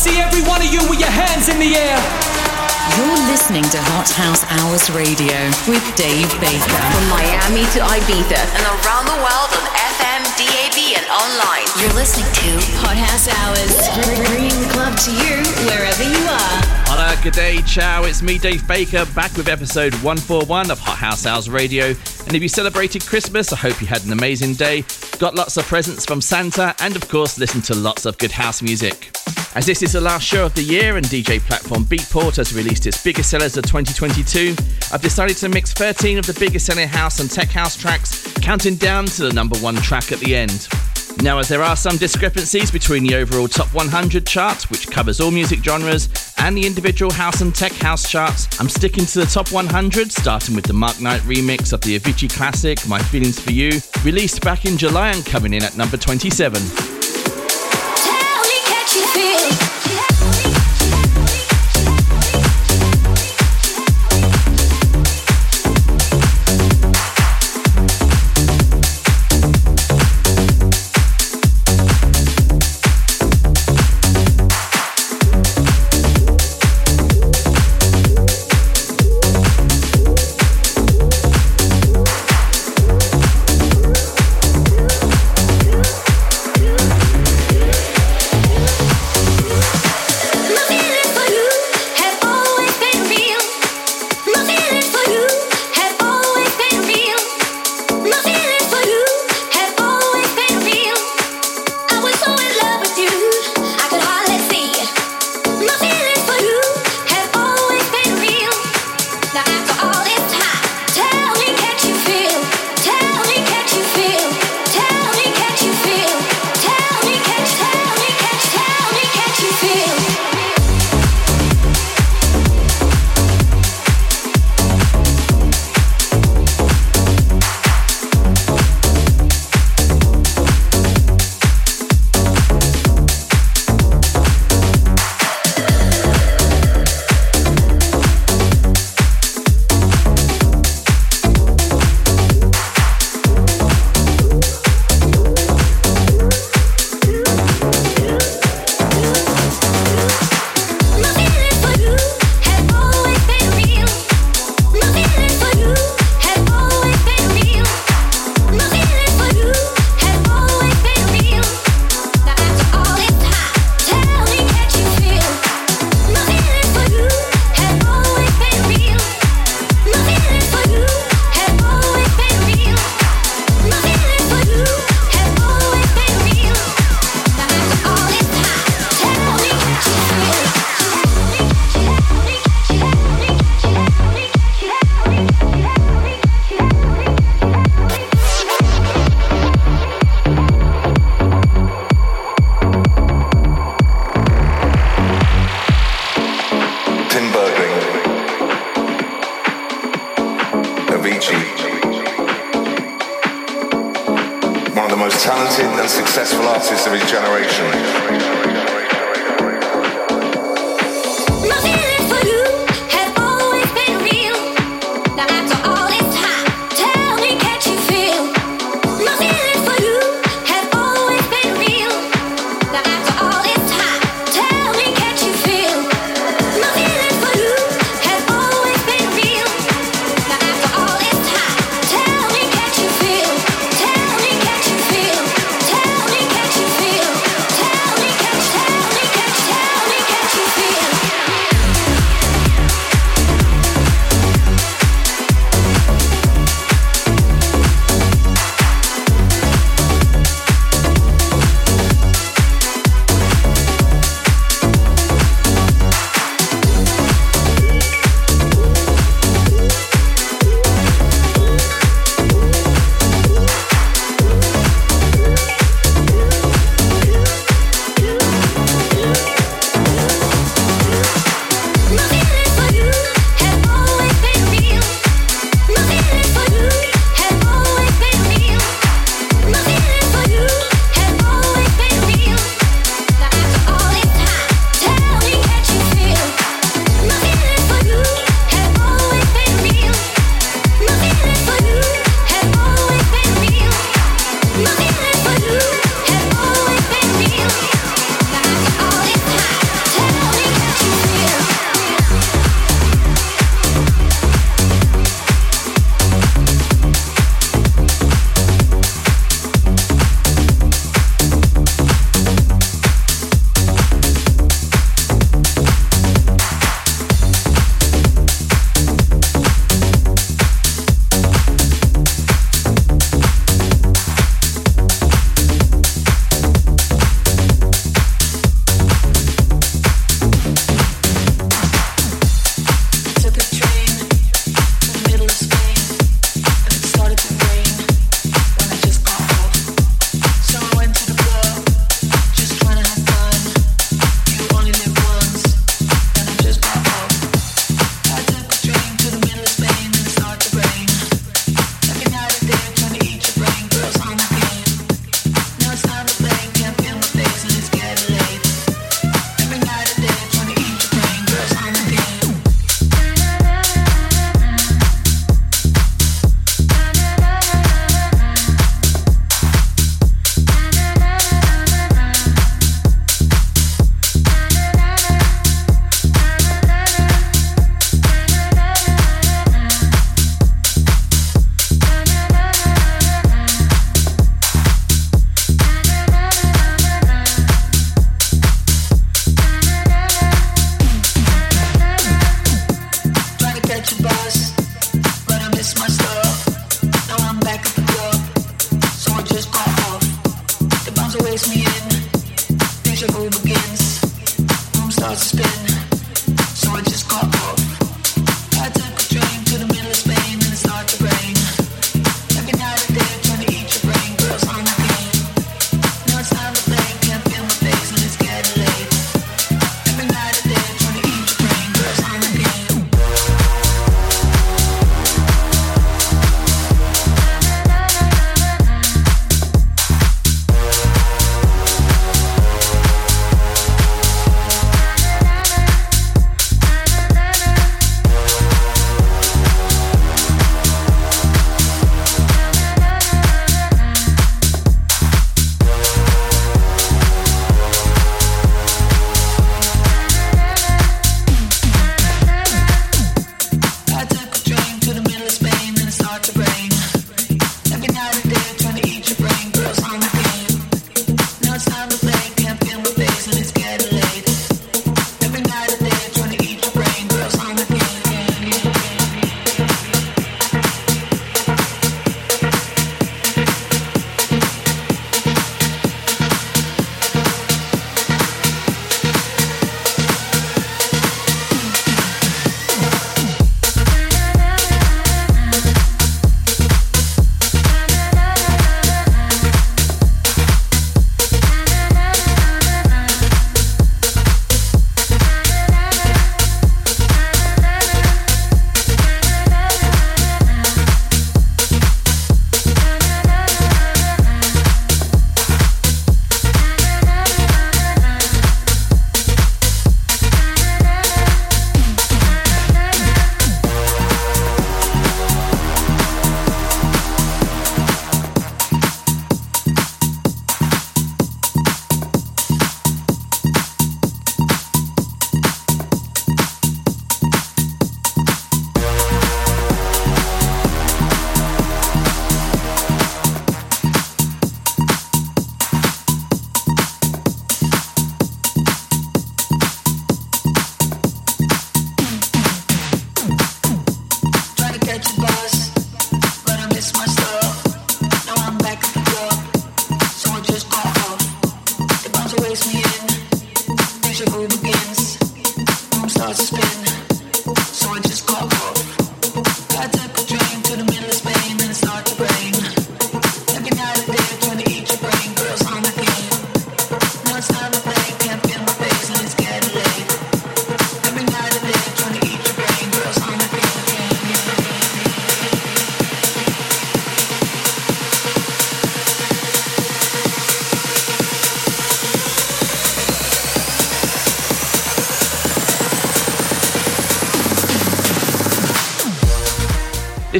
see every one of you with your hands in the air. You're listening to Hot House Hours Radio with Dave Baker. From Miami to Ibiza and around the world on FM, DAB, and online. You're listening to Hot House Hours, bringing the club to you wherever you are. Hola, good day, ciao. It's me, Dave Baker, back with episode 141 of Hot House Hours Radio. And if you celebrated Christmas, I hope you had an amazing day, got lots of presents from Santa, and of course, listened to lots of good house music. As this is the last show of the year and DJ platform Beatport has released its biggest sellers of 2022, I've decided to mix 13 of the biggest selling house and tech house tracks, counting down to the number one track at the end. Now, as there are some discrepancies between the overall top 100 chart, which covers all music genres, and the individual house and tech house charts, I'm sticking to the top 100, starting with the Mark Knight remix of the Avicii classic My Feelings for You, released back in July and coming in at number 27.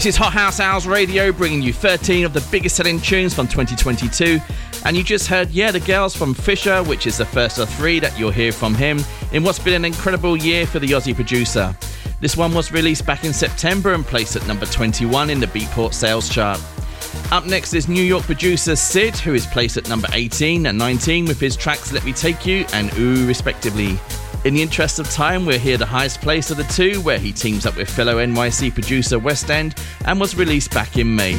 This is Hot House Hours Radio bringing you 13 of the biggest selling tunes from 2022. And you just heard, yeah, the girls from Fisher, which is the first of three that you'll hear from him in what's been an incredible year for the Aussie producer. This one was released back in September and placed at number 21 in the Beatport sales chart. Up next is New York producer CID, who is placed at number 18 and 19 with his tracks Let Me Take You and Ooh, respectively. In the interest of time, we'll hear the highest place of the two, where he teams up with fellow NYC producer Westend and was released back in May.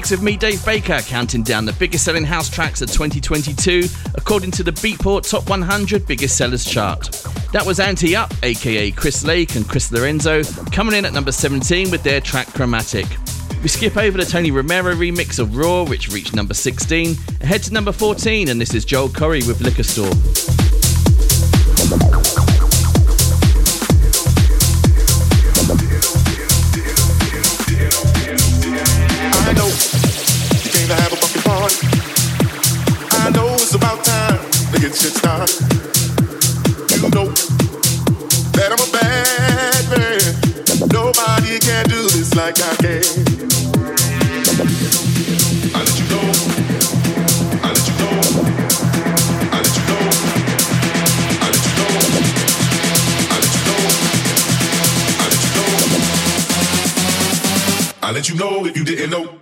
mix of me, Dave Baker, counting down the biggest selling house tracks of 2022 according to the Beatport Top 100 Biggest Sellers chart. That was Anti Up, aka Chris Lake and Chris Lorenzo, coming in at number 17 with their track Chromatic. We skip over the Tony Romero remix of Raw, which reached number 16, and head to number 14, and this is Joel Curry with Liquor Store. let you know if you didn't know.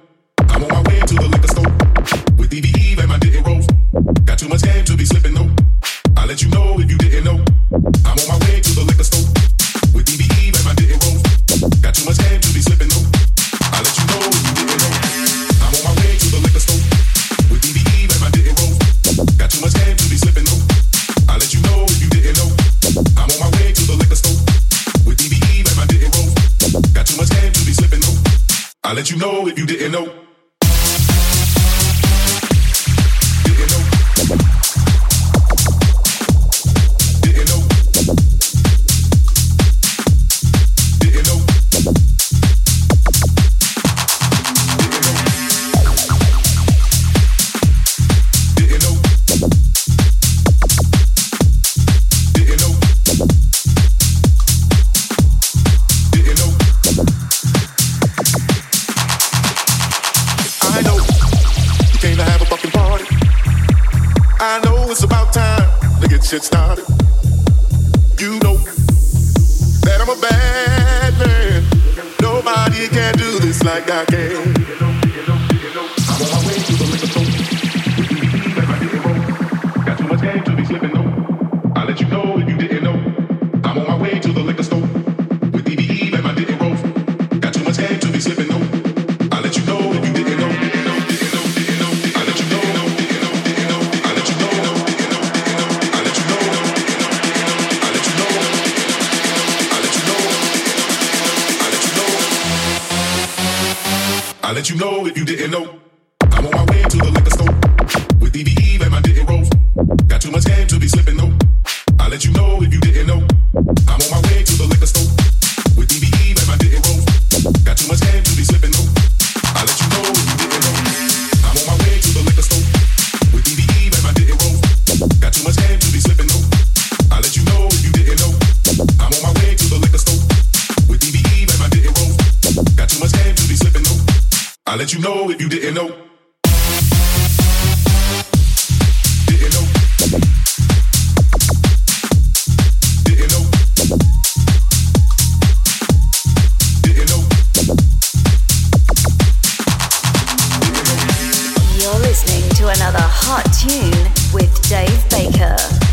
another hot tune with Dave Baker.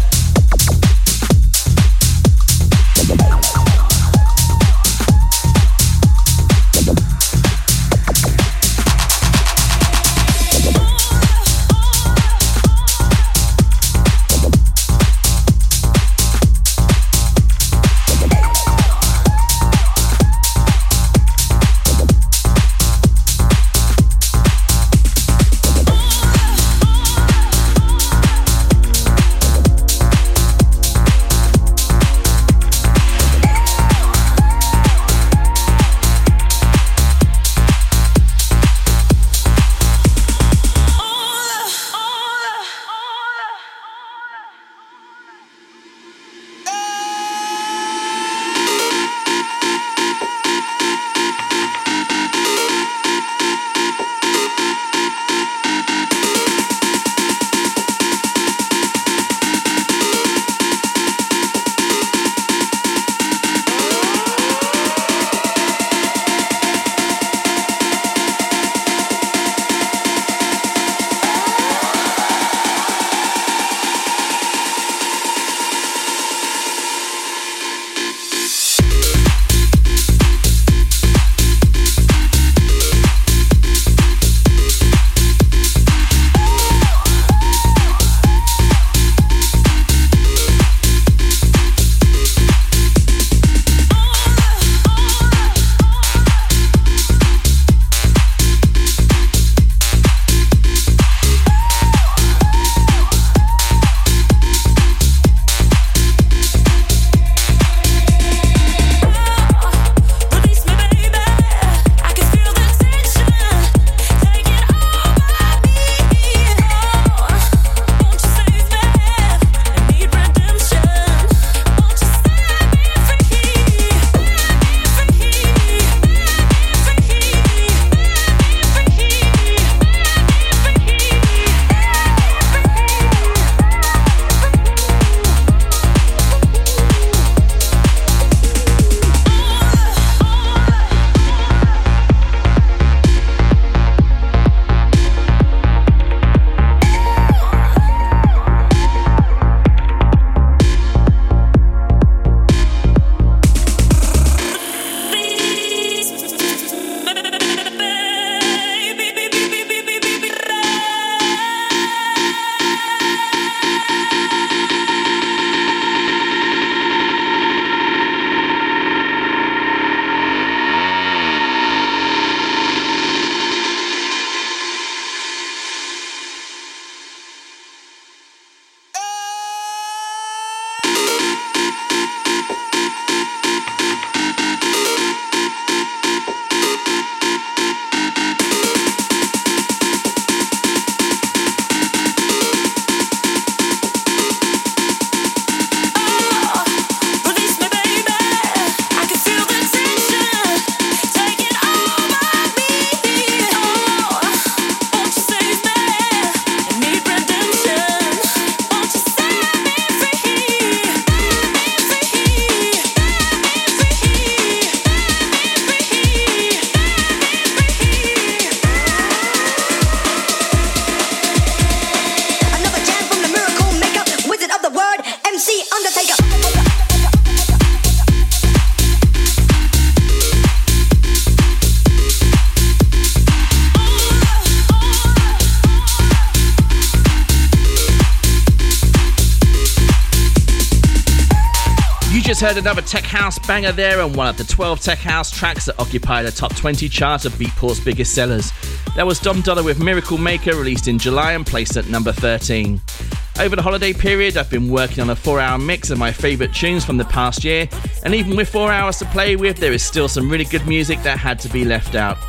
Heard another tech house banger there and one of the 12 tech house tracks that occupy the top 20 chart of Beatport's biggest sellers. That was Dom Dolla with Miracle Maker, released in July and placed at number 13. Over the holiday period, I've been working on a four hour mix of my favourite tunes from the past year, and even with four hours to play with, there is still some really good music that had to be left out.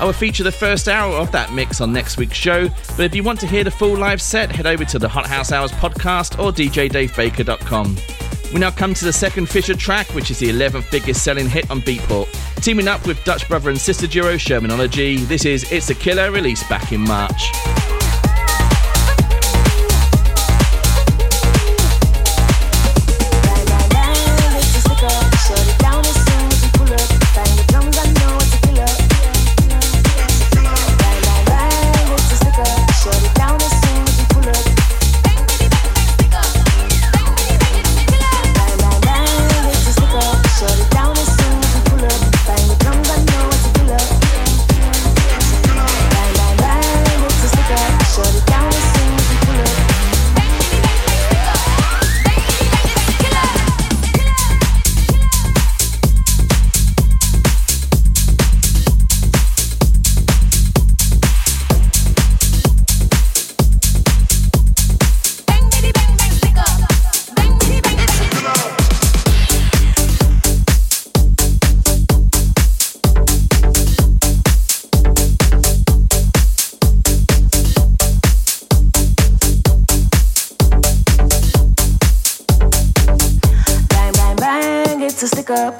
I will feature the first hour of that mix on next week's show, but if you want to hear the full live set, head over to the Hot House Hours podcast or djdavebaker.com. We now come to the second Fisher track, which is the 11th biggest selling hit on Beatport. Teaming up with Dutch brother and sister duo Shermanology, this is It's a Killer, released back in March.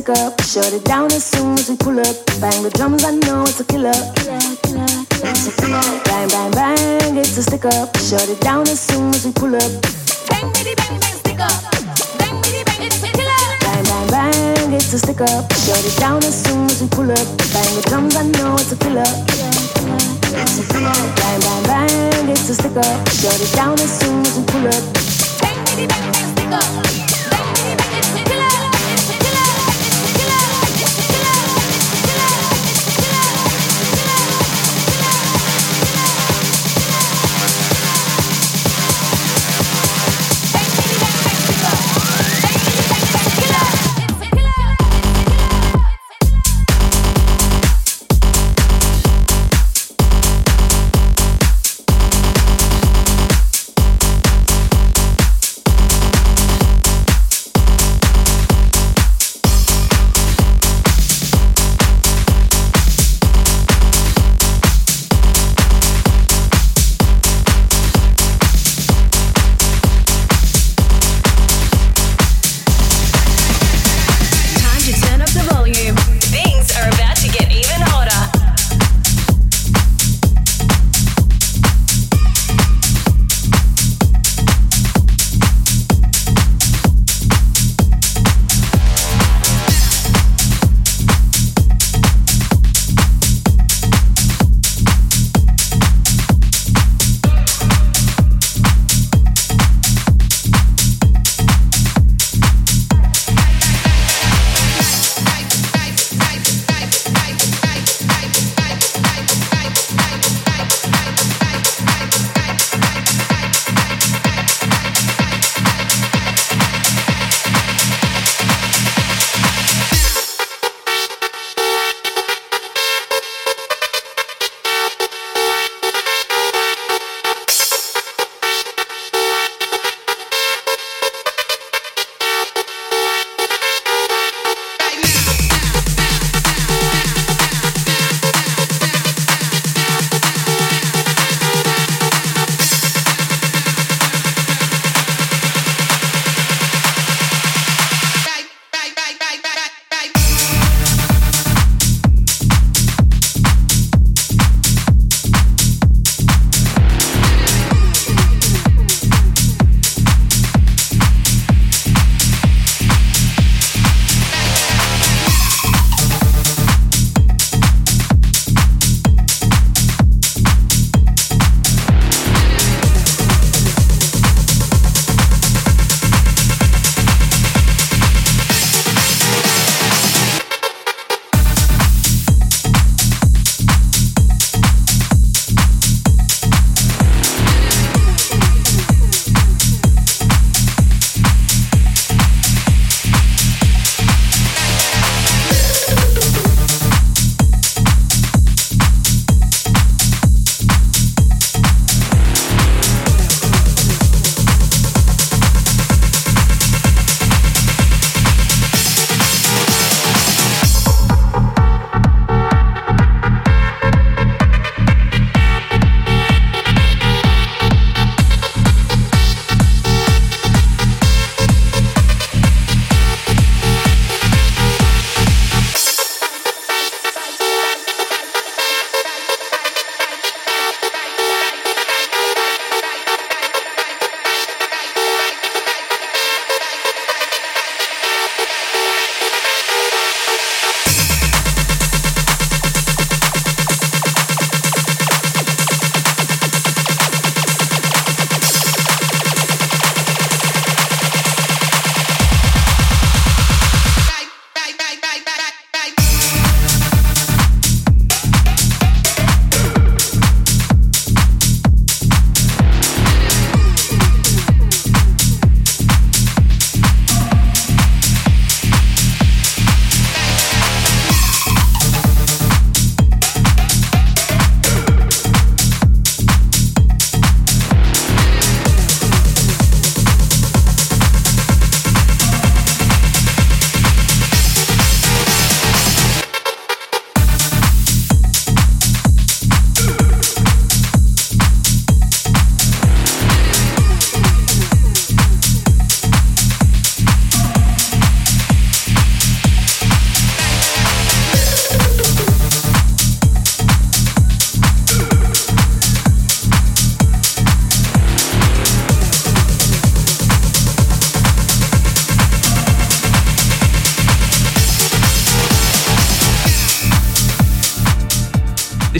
Shut it down as soon as we pull up. Bang the drums, I know it's a killer. Killer, killer, killer. It's a killer. Bang, bang, bang, it's a stick up. Shut it down as soon as we pull up. Bang, bitty, bang, bang, stick up. Bang, bitty, bang, it's a killer. Bang, bang, bang, it's a stick up. Shut it down as soon as we pull up. Bang the drums, I know it's a killer. It's a killer. Bang, bang, bang, it's a stick up. Shut it down as soon as we pull up. Bang, bitty, bang, bang, stick up.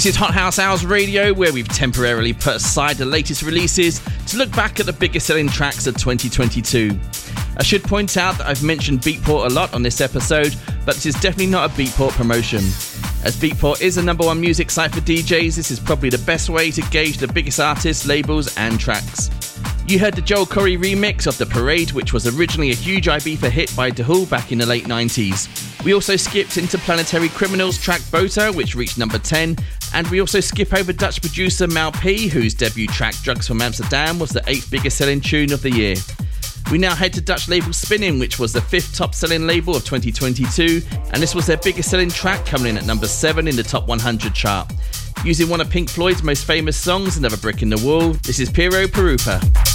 This is Hot House Hours Radio, where we've temporarily put aside the latest releases to look back at the biggest selling tracks of 2022. I should point out that I've mentioned Beatport a lot on this episode, but this is definitely not a Beatport promotion. As Beatport is the number one music site for DJs, this is probably the best way to gauge the biggest artists, labels, and tracks. You heard the Joel Corry remix of The Parade, which was originally a huge Ibiza hit by Da Hool back in the late 90s. We also skipped into Planetary Criminals track Bota, which reached number 10, and we also skip over Dutch producer Mau P, whose debut track Drugs from Amsterdam was the eighth biggest selling tune of the year. We now head to Dutch label Spinnin', which was the fifth top selling label of 2022, and this was their biggest selling track, coming in at number 7 in the top 100 chart. Using one of Pink Floyd's most famous songs, Another Brick in the Wall, this is Piero Pirupa.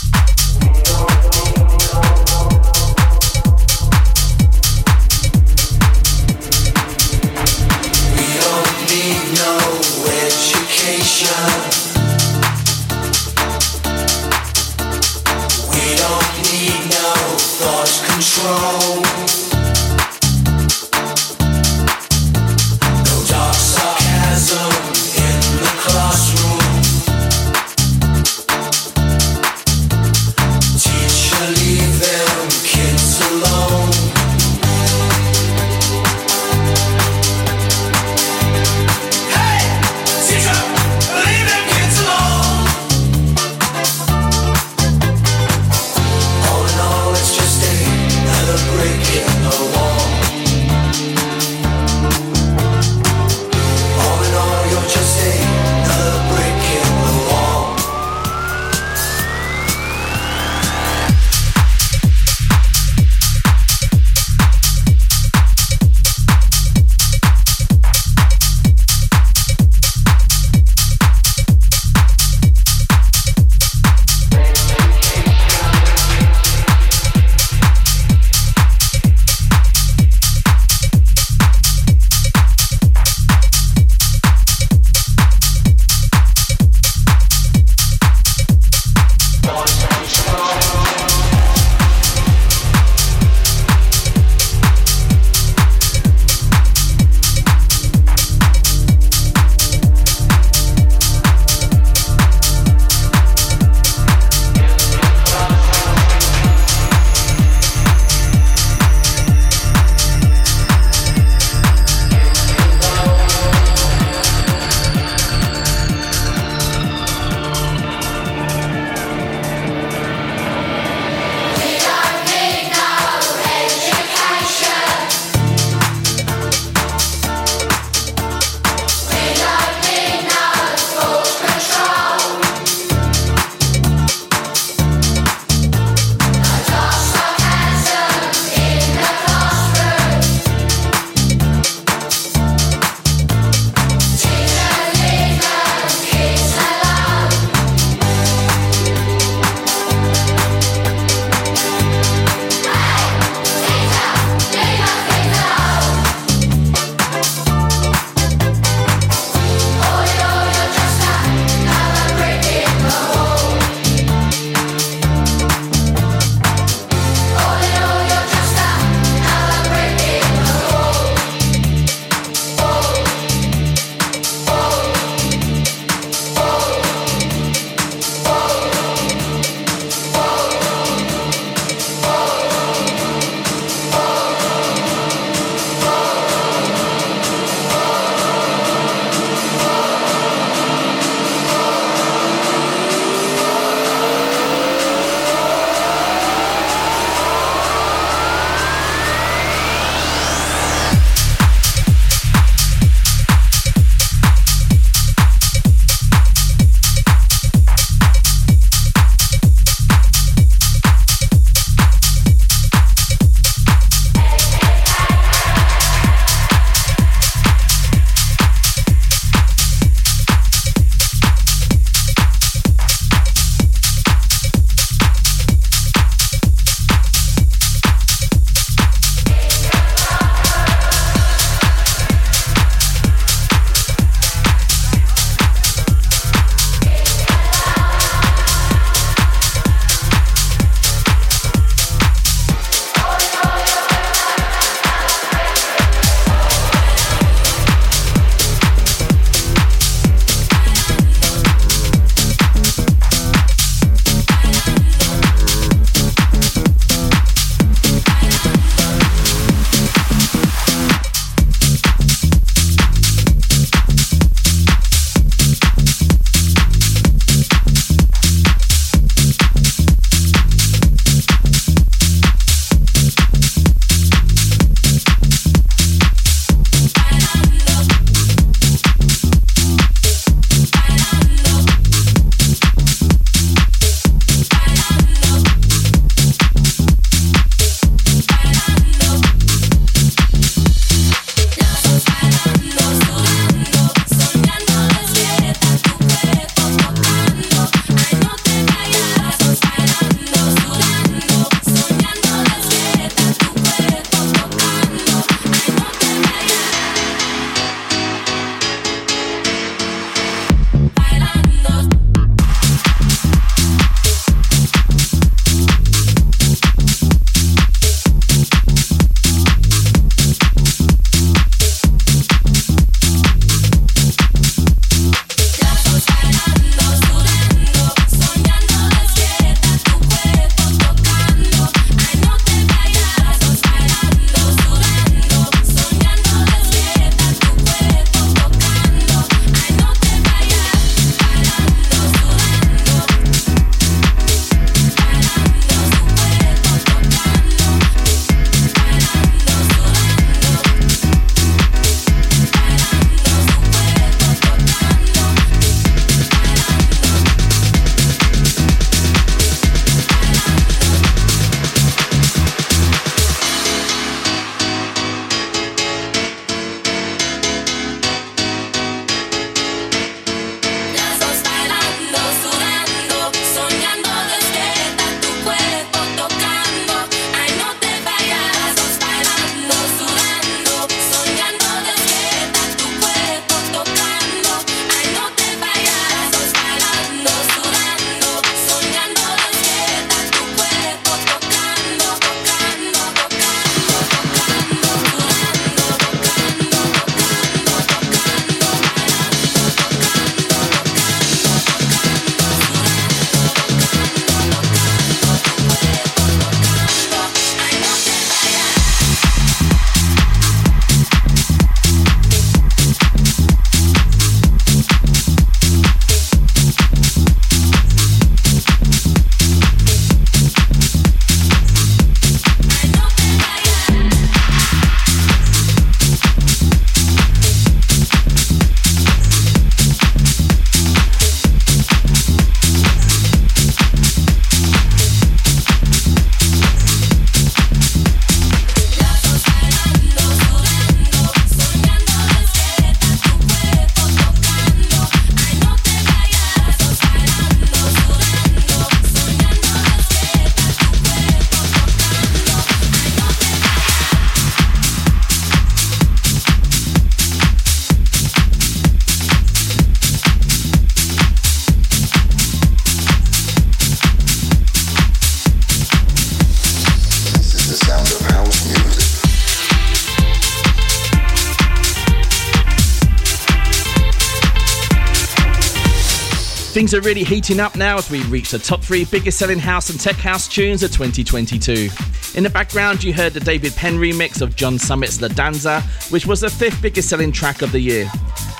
Things are really heating up now as we reach the top three biggest selling house and tech house tunes of 2022. In the background, you heard the David Penn remix of John Summit's La Danza, which was the fifth biggest selling track of the year.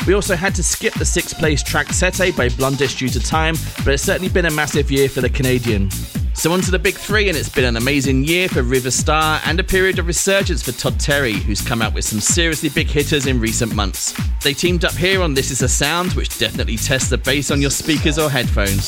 We also had to skip the sixth place track Sete by Blond:ish due to time, but it's certainly been a massive year for the Canadian. So on to the big three, and it's been an amazing year for Riva Starr and a period of resurgence for Todd Terry, who's come out with some seriously big hitters in recent months. They teamed up here on This Is a Sound, which definitely tests the bass on your speakers or headphones.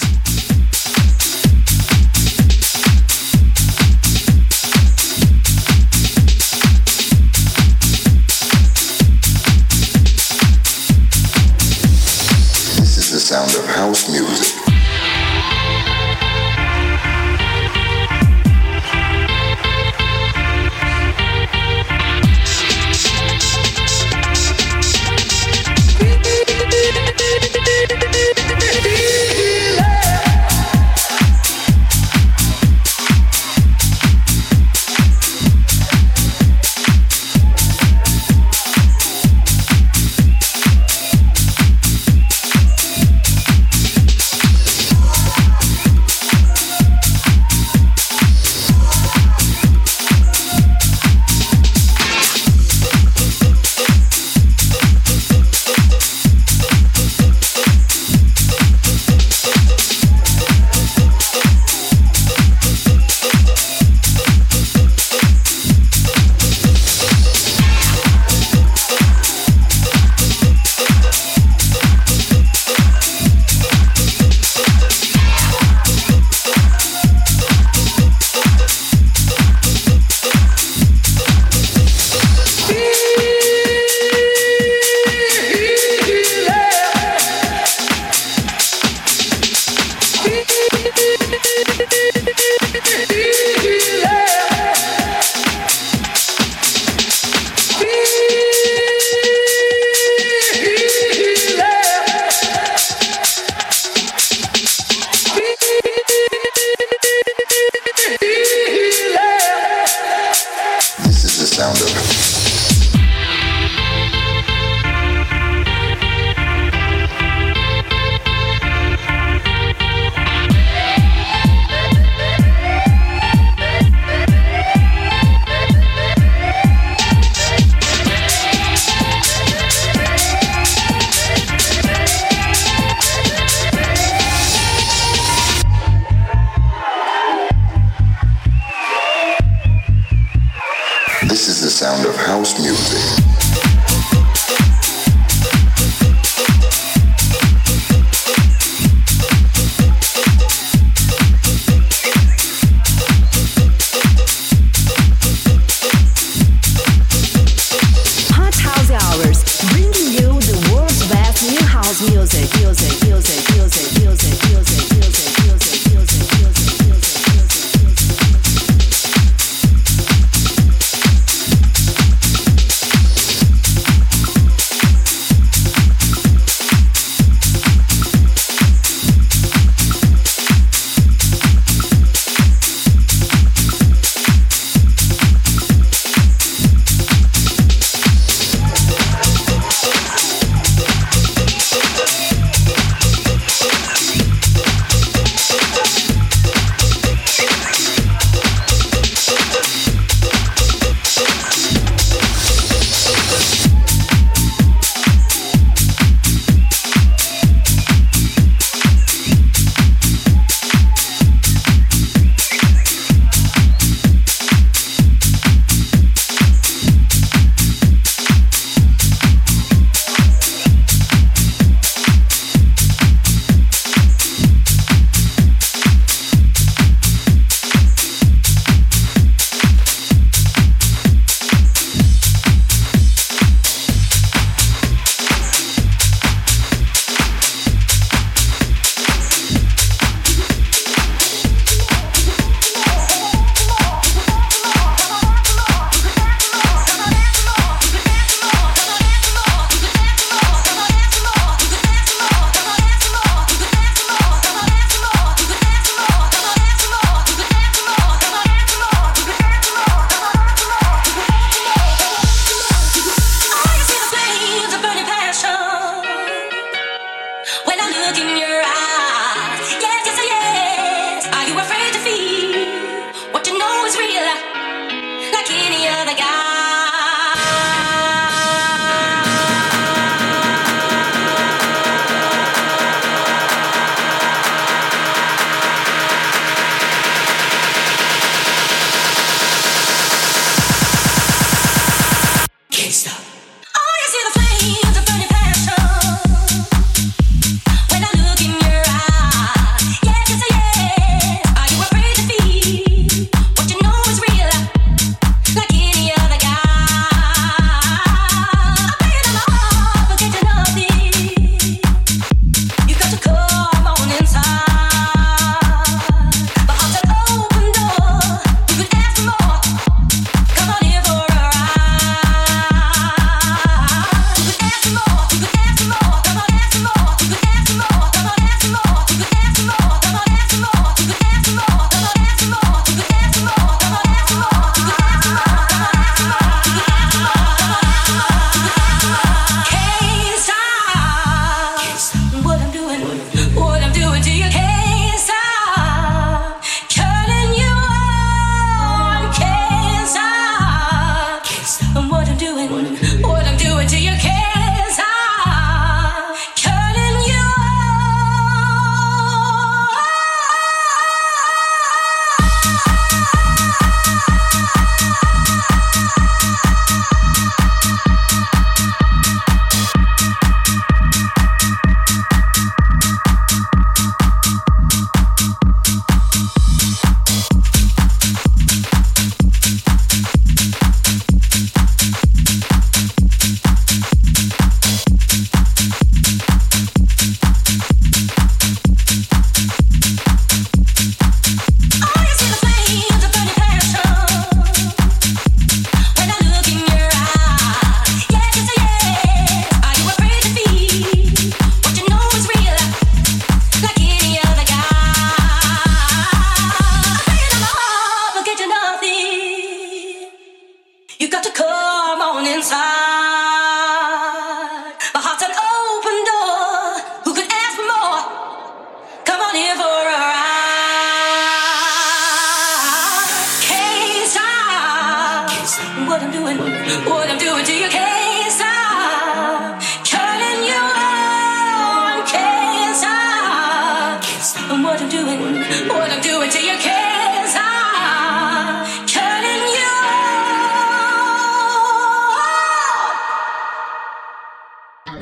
This is the sound of house music.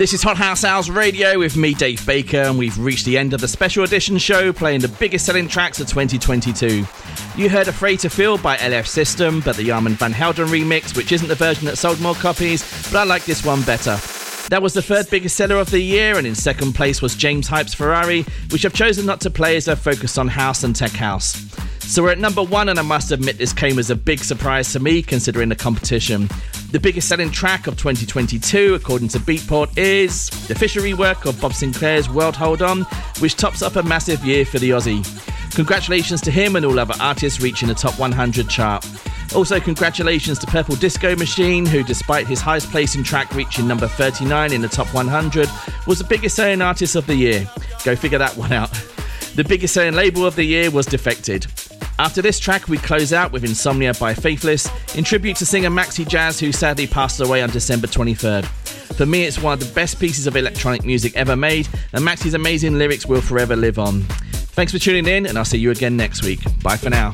This is Hot House Hours Radio with me, Dave Baker, and we've reached the end of the special edition show playing the biggest selling tracks of 2022. You heard Afraid to Feel by LF System, but the Armand Van Helden remix, which isn't the version that sold more copies, but I like this one better. That was the third biggest seller of the year, and in second place was James Hype's Ferrari, which I've chosen not to play as I focus on house and tech house. So we're at number one, and I must admit this came as a big surprise to me considering the competition. The biggest selling track of 2022, according to Beatport, is the Fisher rework of Bob Sinclar's World Hold On, which tops up a massive year for the Aussie. Congratulations to him and all other artists reaching the top 100 chart. Also, congratulations to Purple Disco Machine, who, despite his highest placing track reaching number 39 in the top 100, was the biggest selling artist of the year. Go figure that one out. The biggest selling label of the year was Defected. After this track, we close out with Insomnia by Faithless, in tribute to singer Maxi Jazz, who sadly passed away on December 23rd. For me, it's one of the best pieces of electronic music ever made, and Maxi's amazing lyrics will forever live on. Thanks for tuning in, and I'll see you again next week. Bye for now.